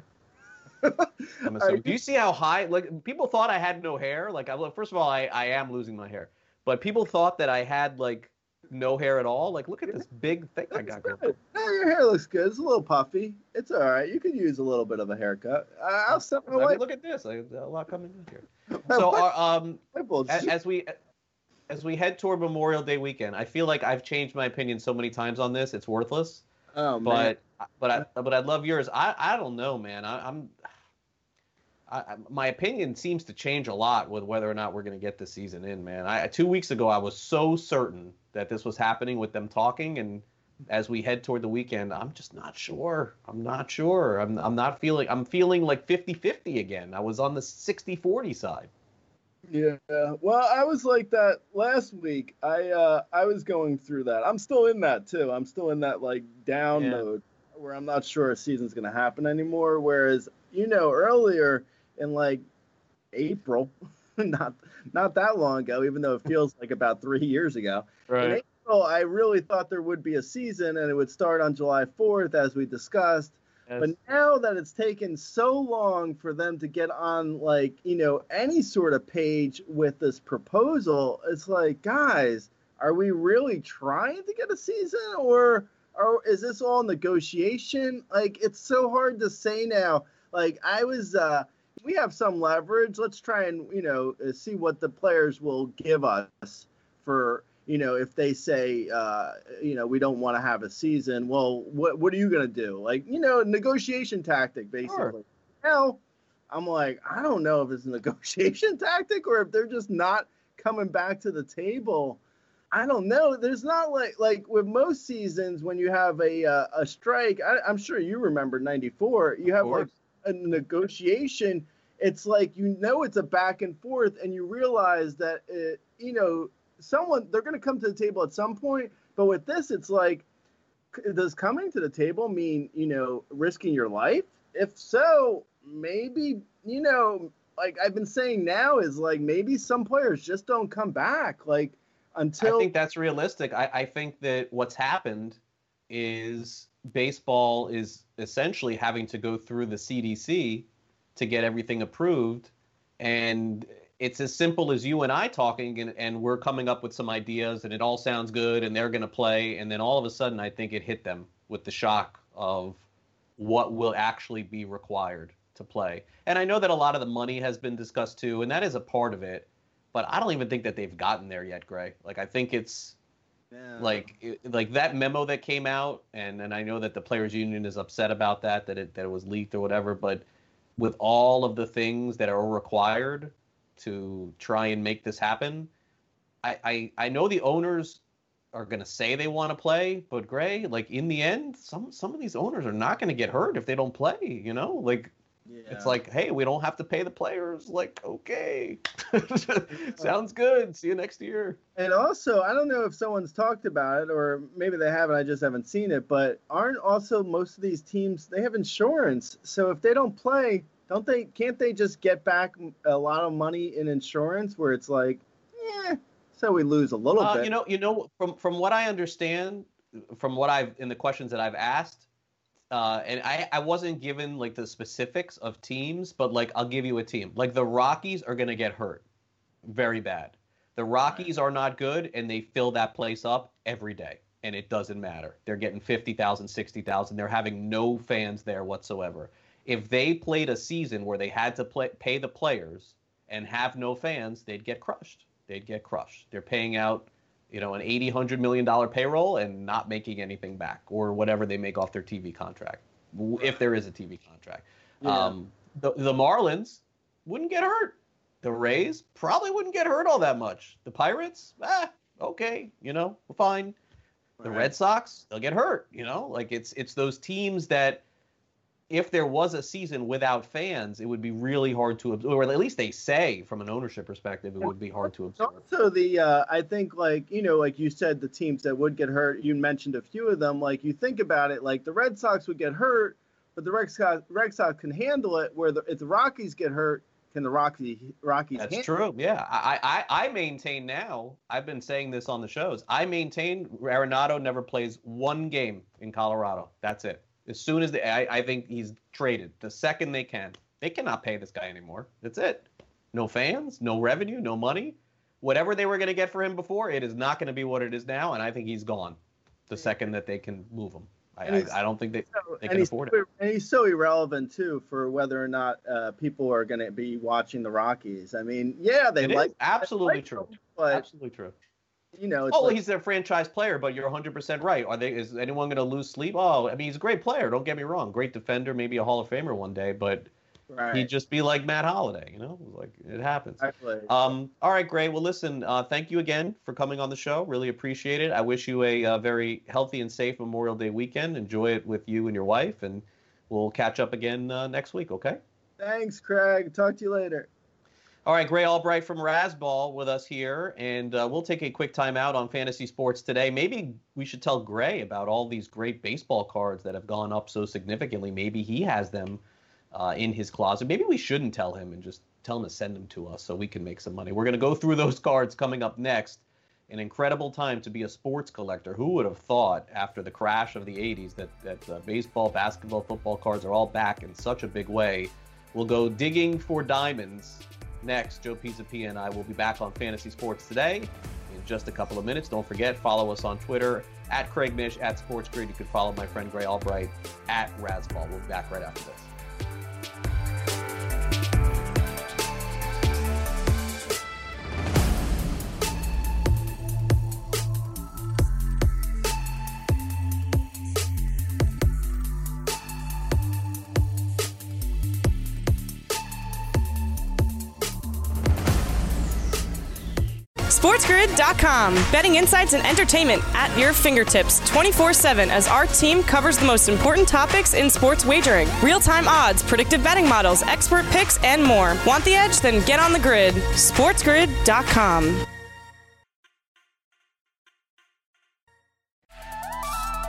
I'm assuming. you- Do you see how high? Like people thought I had no hair. Like I look. First of all, I I am losing my hair, but people thought that I had like no hair at all. Like look at this big thing I got going. No, your hair looks good. It's a little puffy. It's all right. You could use a little bit of a haircut. I'll step I my mean, look at this. I a lot coming in here. So our, um. wife as we as we head toward Memorial Day weekend, I feel like I've changed my opinion so many times on this. It's worthless. oh man. But but I but I love yours. I I don't know, man. I, I'm. I, my opinion seems to change a lot with whether or not we're going to get the season in, man. I two weeks ago I was so certain that this was happening with them talking, and as we head toward the weekend, I'm just not sure. I'm not sure. I'm I'm not feeling. I'm feeling like 50-50 again. I was on the 60-40 side. Yeah. Well, I was like that last week. I uh I was going through that. I'm still in that too. I'm still in that like down Yeah. mode where I'm not sure a season's gonna happen anymore. Whereas, you know, earlier in like April, not not that long ago, even though it feels like about three years ago. In April, I really thought there would be a season and it would start on July 4th, as we discussed. But now that it's taken so long for them to get on, like, you know, any sort of page with this proposal, it's like, guys, are we really trying to get a season or, or is this all negotiation? Like, it's so hard to say now. Like, I was, uh, we have some leverage. Let's try and, you know, uh, see what the players will give us for, you know, if they say, uh, you know, we don't want to have a season, well, what what are you going to do? Like, you know, negotiation tactic, basically. Sure. Now, I'm like, I don't know if it's a negotiation tactic or if they're just not coming back to the table. I don't know. There's not like like with most seasons when you have a uh, a strike. I, am sure you remember '94. You have like a negotiation. It's like you know it's a back and forth, and you realize that it, you know someone they're going to come to the table at some point. But with this, it's like does coming to the table mean you know risking your life? If so, maybe you know like I've been saying now is like maybe some players just don't come back. Like until I think that's realistic. I, I think that what's happened is baseball is essentially having to go through the CDC to get everything approved. And it's as simple as you and I talking, and, and we're coming up with some ideas, and it all sounds good, and they're going to play. And then all of a sudden, I think it hit them with the shock of what will actually be required to play. And I know that a lot of the money has been discussed too, and that is a part of it but I don't even think that they've gotten there yet, Grey. Like I think it's yeah. like like that memo that came out, and and I know that the players' union is upset about that that it that it was leaked or whatever, but with all of the things that are required to try and make this happen, I I, I know the owners are going to say they want to play, but Grey, like in the end, some some of these owners are not going to get hurt if they don't play. You know, like yeah. It's like, hey, we don't have to pay the players. Like, okay, sounds good. See you next year. And also, I don't know if someone's talked about it, or maybe they haven't. I just haven't seen it. But aren't also most of these teams they have insurance? So if they don't play, don't they? Can't they just get back a lot of money in insurance? Where it's like, yeah, so we lose a little uh, bit. You know, you know, from from what I understand, from what I've in the questions that I've asked uh, and I, I wasn't given like the specifics of teams, but like I'll give you a team. Like the Rockies are gonna get hurt, very bad. The Rockies are not good, and they fill that place up every day, and it doesn't matter. They're getting 50,000, 60,000. They're having no fans there whatsoever. If they played a season where they had to play, pay the players and have no fans, they'd get crushed. They'd get crushed. They're paying out you know, an 80, 100 million dollar payroll and not making anything back or whatever they make off their TV contract, if there is a TV contract. Yeah. Um, the, the Marlins wouldn't get hurt. The Rays probably wouldn't get hurt all that much. The Pirates, ah, okay, you know, fine. The right. Red Sox, they'll get hurt, you know, like it's it's those teams that if there was a season without fans, it would be really hard to absorb. Or at least they say, from an ownership perspective, it would be hard to absorb. Also, the uh, I think like you know, like you said, the teams that would get hurt. You mentioned a few of them. Like you think about it, like the Red Sox would get hurt, but the Red Sox, Red Sox can handle it. Where the, if the Rockies get hurt, can the Rockies Rockies? That's true. Yeah, I, I I maintain now. I've been saying this on the shows. I maintain Arenado never plays one game in Colorado. That's it. As soon as they, I, I think he's traded. The second they can, they cannot pay this guy anymore. That's it. No fans, no revenue, no money. Whatever they were going to get for him before, it is not going to be what it is now, and I think he's gone. The second that they can move him, I, I, I, don't think they, so, they can afford it. And he's so irrelevant too for whether or not uh, people are going to be watching the Rockies. I mean, yeah, they it like absolutely like true. Absolutely true you know. oh, like, he's their franchise player, but you're 100 percent right. Are they? Is anyone going to lose sleep? Oh, I mean, he's a great player. Don't get me wrong, great defender, maybe a Hall of Famer one day, but. Right. He'd just be like Matt Holliday, you know, like it happens. Exactly. Um, all right, great. Well, listen, uh, thank you again for coming on the show. Really appreciate it. I wish you a, a uh, very healthy and safe Memorial Day weekend. Enjoy it with you and your wife, and we'll catch up again uh, next week. Okay. Thanks, Craig. Talk to you later. All right, Grey Albright from Razzball with us here, and uh, we'll take a quick time out on fantasy sports today. Maybe we should tell Grey about all these great baseball cards that have gone up so significantly. Maybe he has them uh, in his closet. Maybe we shouldn't tell him and just tell him to send them to us so we can make some money. We're going to go through those cards coming up next. An incredible time to be a sports collector. Who would have thought after the crash of the 80s that, that uh, baseball, basketball, football cards are all back in such a big way? We'll go digging for diamonds Next, Joe Pisapia and I will be back on Fantasy Sports today in just a couple of minutes. Don't forget, follow us on Twitter at Craig Mish, at Sports Grid. You can follow my friend Grey Albright at Razzball. We'll be back right after this. SportsGrid.com. Betting insights and entertainment at your fingertips 24 7 as our team covers the most important topics in sports wagering real time odds, predictive betting models, expert picks, and more. Want the edge? Then get on the grid. SportsGrid.com.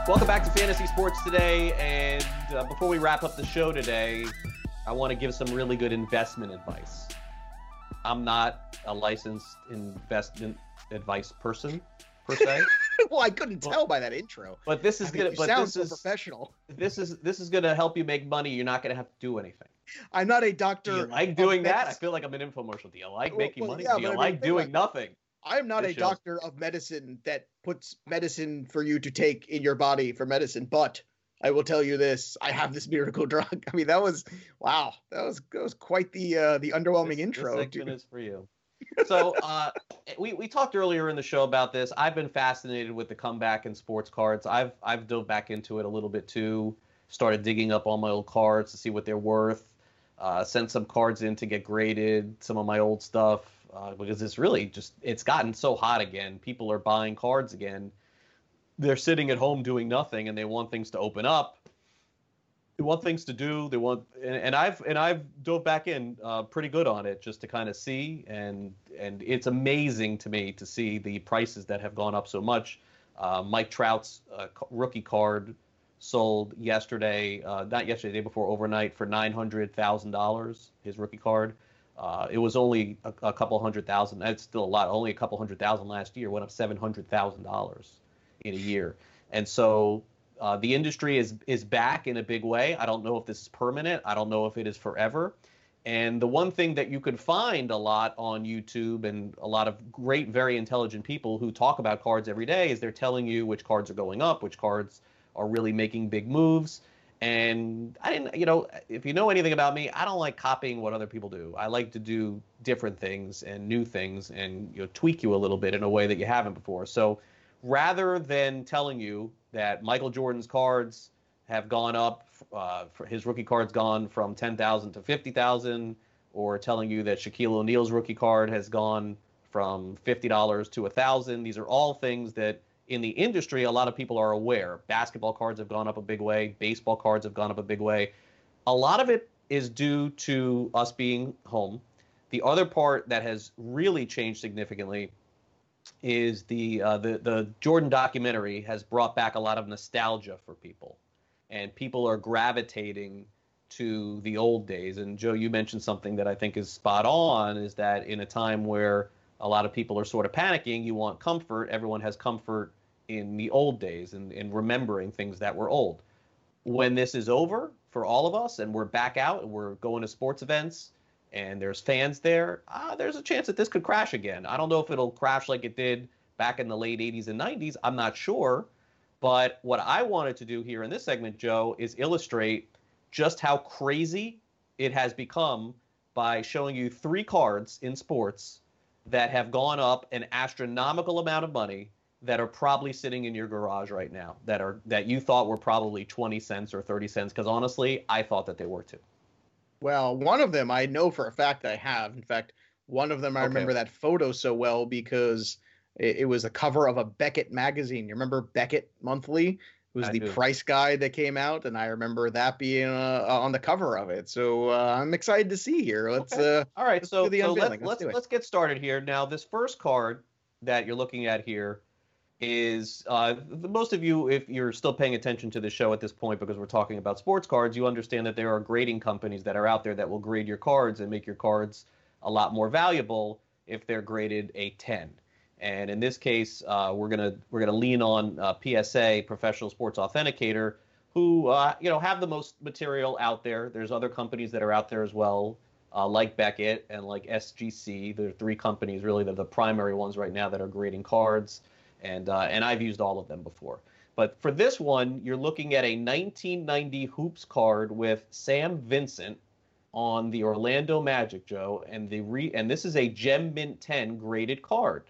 Welcome back to Fantasy Sports Today. And uh, before we wrap up the show today, I want to give some really good investment advice. I'm not a licensed investment advice person per se. well, I couldn't tell by that intro. But this is I mean, gonna. But sound this so is professional. this is this is gonna help you make money. You're not gonna have to do anything. I'm not a doctor. Do you like doing that? I feel like I'm an infomercial. Do you like Well, making well, money? yeah, Do you but I mean, like doing about- nothing? I'm not This a shows- doctor of medicine that puts medicine for you to take in your body for medicine, but I will tell you this: I have this miracle drug. I mean, that was wow. That was that was quite the uh, the underwhelming This- intro. This segment is for you. So uh, we we talked earlier in the show about this. I've been fascinated with the comeback in sports cards. I've I've dove back into it a little bit too. Started digging up all my old cards to see what they're worth. Uh, sent some cards in to get graded. Some of my old stuff uh, because it's really just it's gotten so hot again. People are buying cards again. They're sitting at home doing nothing, and they want things to open up they want things to do. They want, and, and I've and I've dove back in uh, pretty good on it just to kind of see, and and it's amazing to me to see the prices that have gone up so much. Uh, Mike Trout's uh, rookie card sold yesterday, uh, not yesterday, day before, overnight for nine hundred thousand dollars. His rookie card. Uh, it was only a, a couple hundred thousand. That's still a lot. Only a couple hundred thousand last year. Went up seven hundred thousand dollars in a year. And so uh, the industry is is back in a big way. I don't know if this is permanent. I don't know if it is forever. And the one thing that you can find a lot on YouTube and a lot of great, very intelligent people who talk about cards every day is they're telling you which cards are going up, which cards are really making big moves. And I didn't, you know, if you know anything about me, I don't like copying what other people do. I like to do different things and new things and you know tweak you a little bit in a way that you haven't before. So rather than telling you that Michael Jordan's cards have gone up, uh, his rookie cards gone from 10,000 to 50,000, or telling you that Shaquille O'Neal's rookie card has gone from $50 to 1,000. These are all things that in the industry a lot of people are aware. Basketball cards have gone up a big way, baseball cards have gone up a big way. A lot of it is due to us being home. The other part that has really changed significantly is the uh, the the Jordan documentary has brought back a lot of nostalgia for people, and people are gravitating to the old days. And Joe, you mentioned something that I think is spot on: is that in a time where a lot of people are sort of panicking, you want comfort. Everyone has comfort in the old days and in remembering things that were old. When this is over for all of us, and we're back out and we're going to sports events and there's fans there, uh, there's a chance that this could crash again. I don't know if it'll crash like it did back in the late 80s and 90s. I'm not sure. But what I wanted to do here in this segment, Joe, is illustrate just how crazy it has become by showing you three cards in sports that have gone up an astronomical amount of money that are probably sitting in your garage right now that are that you thought were probably 20 cents or 30 cents because honestly i thought that they were too Well, one of them I know for a fact I have. In fact, one of them I Okay. remember that photo so well because it, it was the cover of a Beckett magazine. You remember Beckett Monthly? It was I the do. price guide that came out, and I remember that being uh, on the cover of it. So uh, I'm excited to see here. Let's. Okay. Uh, All right, Let's so, so let's Let's let's do let's get started here. Now, this first card that you're looking at here is uh, most of you, if you're still paying attention to the show at this point, because we're talking about sports cards, you understand that there are grading companies that are out there that will grade your cards and make your cards a lot more valuable if they're graded a 10. And in this case, uh, we're gonna we're gonna lean on uh, PSA, Professional Sports Authenticator, who uh, you know have the most material out there. There's other companies that are out there as well, uh, like Beckett and like SGC. There are three companies really that are the primary ones right now that are grading cards, and uh, and I've used all of them before. But for this one, you're looking at a 1990 hoops card with Sam Vincent on the Orlando Magic, Joe, and the re and this is a Gem Mint 10 graded card.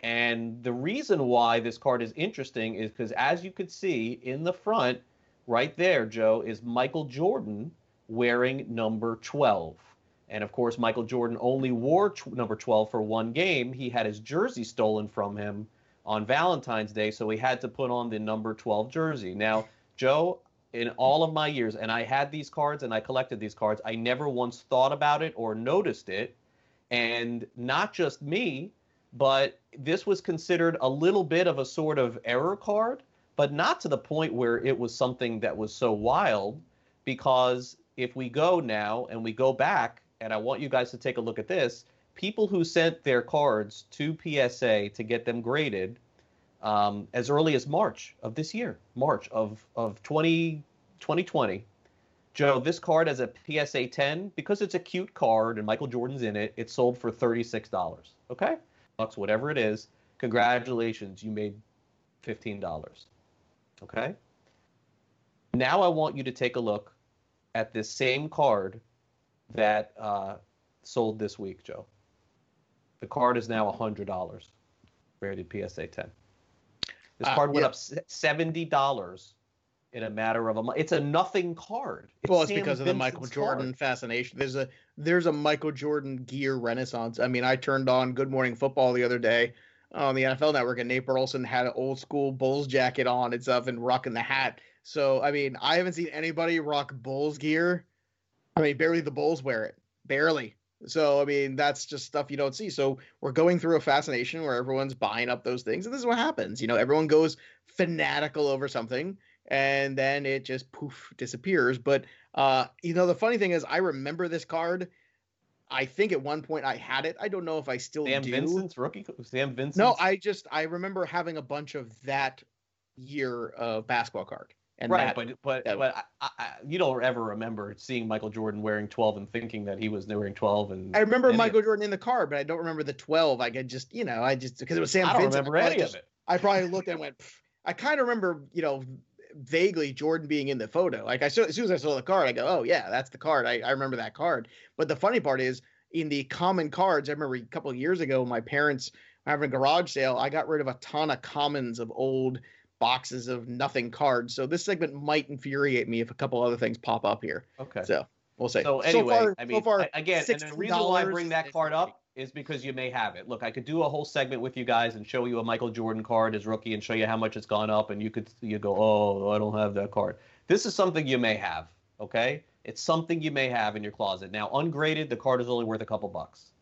And the reason why this card is interesting is because, as you could see in the front, right there, Joe, is Michael Jordan wearing number 12. And of course, Michael Jordan only wore number 12 for one game. He had his jersey stolen from him on Valentine's Day, so he had to put on the number 12 jersey. Now, Joe, in all of my years, and I had these cards and I collected these cards, I never once thought about it or noticed it. And not just me, but this was considered a little bit of a sort of error card, but not to the point where it was something that was so wild. Because if we go now and we go back, and I want you guys to take a look at this, people who sent their cards to PSA to get them graded um, as early as March of this year, March of, of 20, 2020. Joe, this card has a PSA 10 because it's a cute card and Michael Jordan's in it. It sold for $36. Okay? Bucks, whatever it is. Congratulations, you made $15. Okay? Now I want you to take a look at this same card that uh, sold this week, Joe. The card is now $100, rated PSA 10. This Uh, card went yeah. up $70 in a matter of a month. It's a nothing card. well, it's Sam because of the Michael Jordan card. fascination. There's a there's a Michael Jordan gear renaissance. I mean, I turned on Good Morning Football the other day on the NFL Network, and Nate Burleson had an old school Bulls jacket on and stuff, and rocking the hat. So, I mean, I haven't seen anybody rock Bulls gear. I mean, barely the Bulls wear it, barely. So, I mean, that's just stuff you don't see. So, we're going through a fascination where everyone's buying up those things, and this is what happens. You know, everyone goes fanatical over something, and then it just poof disappears. But uh, you know, the funny thing is, I remember this card. I think at one point I had it. I don't know if I still Sam do. Vincent's rookie. Sam Vincent. No, I just I remember having a bunch of that year of basketball card. And right, that, but but that- but I, I, I- you don't ever remember seeing Michael Jordan wearing 12 and thinking that he was wearing 12 and I remember of Michael Jordan in the card, but I don't remember the twelve. I could just you know I just because it was Sam I don't Vincent. remember I any just- of it. I probably looked and went. "Pff." I kind of remember you know vaguely Jordan being in the photo. Like I saw as soon as I saw the card, I go, oh yeah, that's the card. I, I remember that card. But the funny part is in the common cards. I remember a couple of years ago, my parents having a garage sale. I got rid of a ton of commons of old boxes of nothing cards. So this segment might infuriate me if a couple other things pop up here. Okay. So we'll say. So anyway, far, I mean, so far, again, and the reason why I bring that card up is because you may have it. Look, I could do a whole segment with you guys and show you a Michael Jordan card as rookie and show you how much it's gone up, and you could you go, oh, I don't have that card. This is something you may have. Okay, it's something you may have in your closet. Now, ungraded, the card is only worth a couple bucks.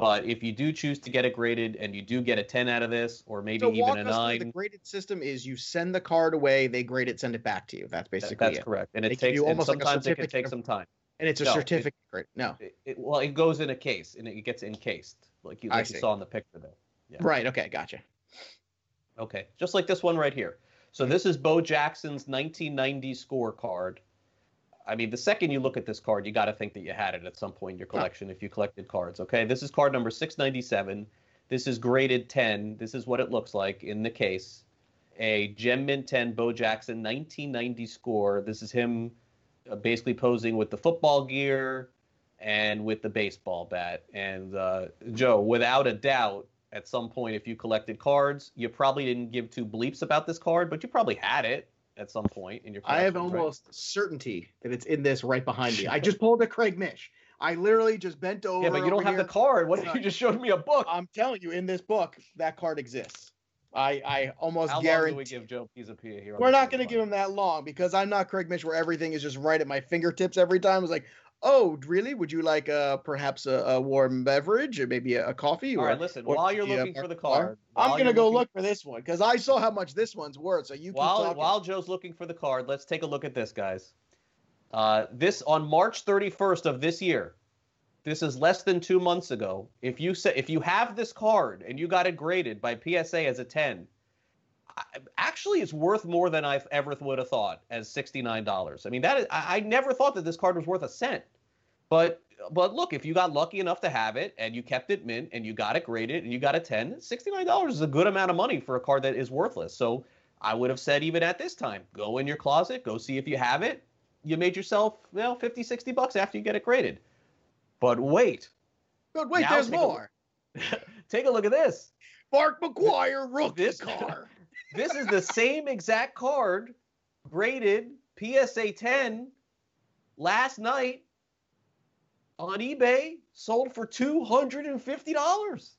But if you do choose to get it graded and you do get a 10 out of this, or maybe So even a us 9, the graded system is you send the card away, they grade it, send it back to you. That's that- basically that's it. correct. And They it takes, you and almost like a sometimes it can take some time. And it's a No, it- certificate grade. No. It, it, well, it goes in a case and it gets encased, like you, like you saw in the picture there. Yeah. Right. Okay. Gotcha. Okay, just like this one right here. So this is Bo Jackson's 1990 scorecard. I mean, the second you look at this card, you got to think that you had it at some point in your collection if you collected cards. Okay, this is card number 697. This is graded 10. This is what it looks like in the case. A Gem Mint 10 Bo Jackson 1990 score. This is him uh, basically posing with the football gear and with the baseball bat. And uh, Joe, without a doubt, at some point, if you collected cards, you probably didn't give two bleeps about this card, but you probably had it at some point in your I have collections, right? almost certainty that it's in this right behind me. I just pulled a Craig Mish. I literally just bent over. Yeah, but you don't have here. the card. What you just showed me a book? I'm telling you, in this book, that card exists. I I almost How long guarantee. do we give Joe Pisapia here? We're not going to give him that long because I'm not Craig Mish, where everything is just right at my fingertips every time. It's like, oh, really? Would you like uh, perhaps a, a warm beverage or maybe a, a coffee? All or, right, listen. or While you're looking for the card, I'm going to go look for this one because I saw how much this one's worth. So you while while Joe's looking for the card, let's take a look at this, guys. Uh, this on March 31st of this year. This is less than two months ago. If you say if you have this card and you got it graded by PSA as a 10, I, actually it's worth more than I ever would have thought as $69. I mean that is I, I never thought that this card was worth a cent. But but look, if you got lucky enough to have it and you kept it mint and you got it graded and you got a 10, $69 is a good amount of money for a card that is worthless. So I would have said even at this time, go in your closet, go see if you have it. You made yourself, well, 50, 60 bucks after you get it graded. But wait, but wait, now there's take a more. take a look at this. Mark McGwire rookie This- car. This is the same exact card graded PSA 10 last night. on eBay sold for two hundred and fifty dollars.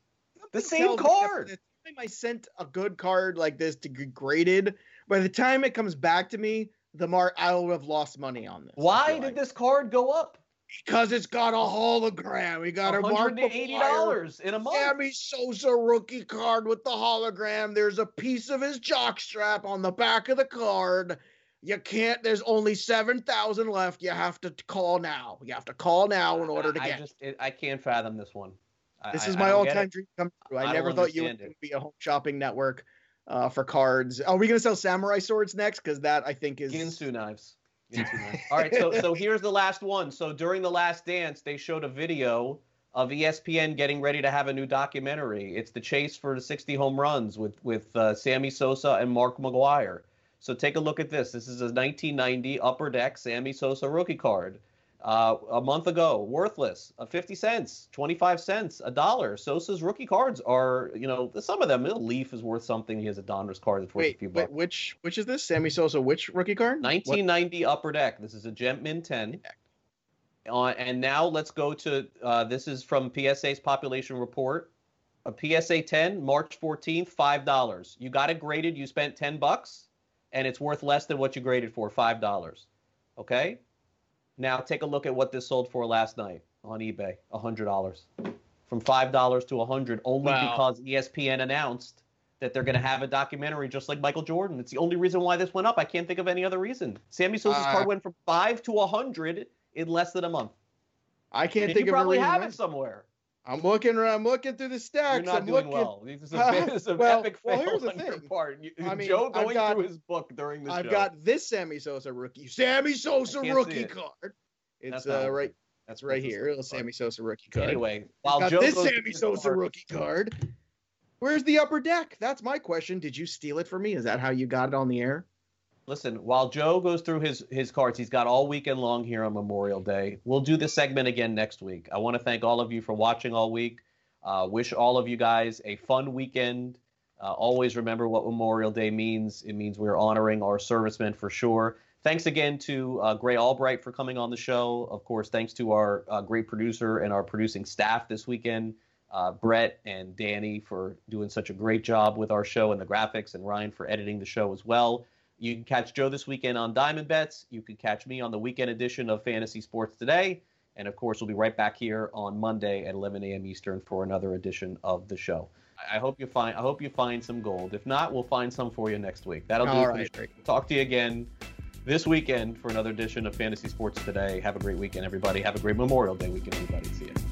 The same tells me that card. The time I sent a good card like this to get graded, by the time it comes back to me, the mark I will have lost money on this. Why did like. this card go up? Because it's got a hologram. We got a Mark hundred and eighty dollars in a month. Sammy Sosa rookie card with the hologram. There's a piece of his jockstrap on the back of the card. You can't. There's only seven thousand left. You have to call now. You have to call now in order to I get. just it, I can't fathom this one. I- this I- is my all-time dream come true. I, I never thought you would it. be a home shopping network uh, for cards. Are we gonna sell samurai swords next? Because that I think is Ginsu knives. All right, so so here's the last one. So during the last dance, they showed a video of ESPN getting ready to have a new documentary. It's the chase for the 60 home runs with with uh, Sammy Sosa and Mark McGwire. So take a look at this. This is a 1990 Upper Deck Sammy Sosa rookie card. Uh, a month ago, worthless, uh, 50 cents, 25 cents, a dollar. Sosa's rookie cards are, you know, some of them. A Leaf is worth something. He has a Donruss card that's worth a wait, few wait, bucks. which which is this? Sammy Sosa, which rookie card? What- 1990 Upper Deck. This is a Gem Min 10. Uh, and now let's go to uh, this is from PSA's population report. A PSA 10, March 14th, five dollars. You got it graded. You spent 10 bucks, and it's worth less than what you graded for, five dollars. Okay. Now take a look at what this sold for last night on eBay, hundred dollars. From five dollars to a hundred, only Wow. because ESPN announced that they're going to have a documentary just like Michael Jordan. It's the only reason why this went up. I can't think of any other reason. Sammy Sosa's Uh, card went from five to a hundred in less than a month. I can't And think you of probably reason have it somewhere. I'm looking. I'm looking through the stacks. You're not I'm doing looking. well. This is a, Uh, this is an well- epic well, fail here's the on your thing. part. You, I mean, Joe going got- through his book during the show. I've show. got this Sammy Sosa rookie. Sammy Sosa rookie it. card. It's That's uh, right. That's right here. Little. Sammy Sosa rookie card. Anyway, while got Joe this Sammy Sosa card- rookie card. Where's the upper deck? That's my question. Did you steal it from me? Is that how you got it on the air? Listen, while Joe goes through his his cards, he's got all weekend long here on Memorial Day. We'll do this segment again next week. I want to thank all of you for watching all week. Uh, wish all of you guys a fun weekend. Uh, always remember what Memorial Day means. It means we're honoring our servicemen for sure. Thanks again to uh, Grey Albright for coming on the show. Of course, thanks to our uh, great producer and our producing staff this weekend, uh, Brett and Danny for doing such a great job with our show and the graphics, and Ryan for editing the show as well. You can catch Joe this weekend on Diamond Bets. You can catch me on the weekend edition of Fantasy Sports Today. And of course, we'll be right back here on Monday at 11 a.m. Eastern for another edition of the show. I hope you find I hope you find some gold. If not, we'll find some for you next week. That'll do All right. Talk to you again this weekend for another edition of Fantasy Sports Today. Have a great weekend, everybody. Have a great Memorial Day weekend, everybody. See you.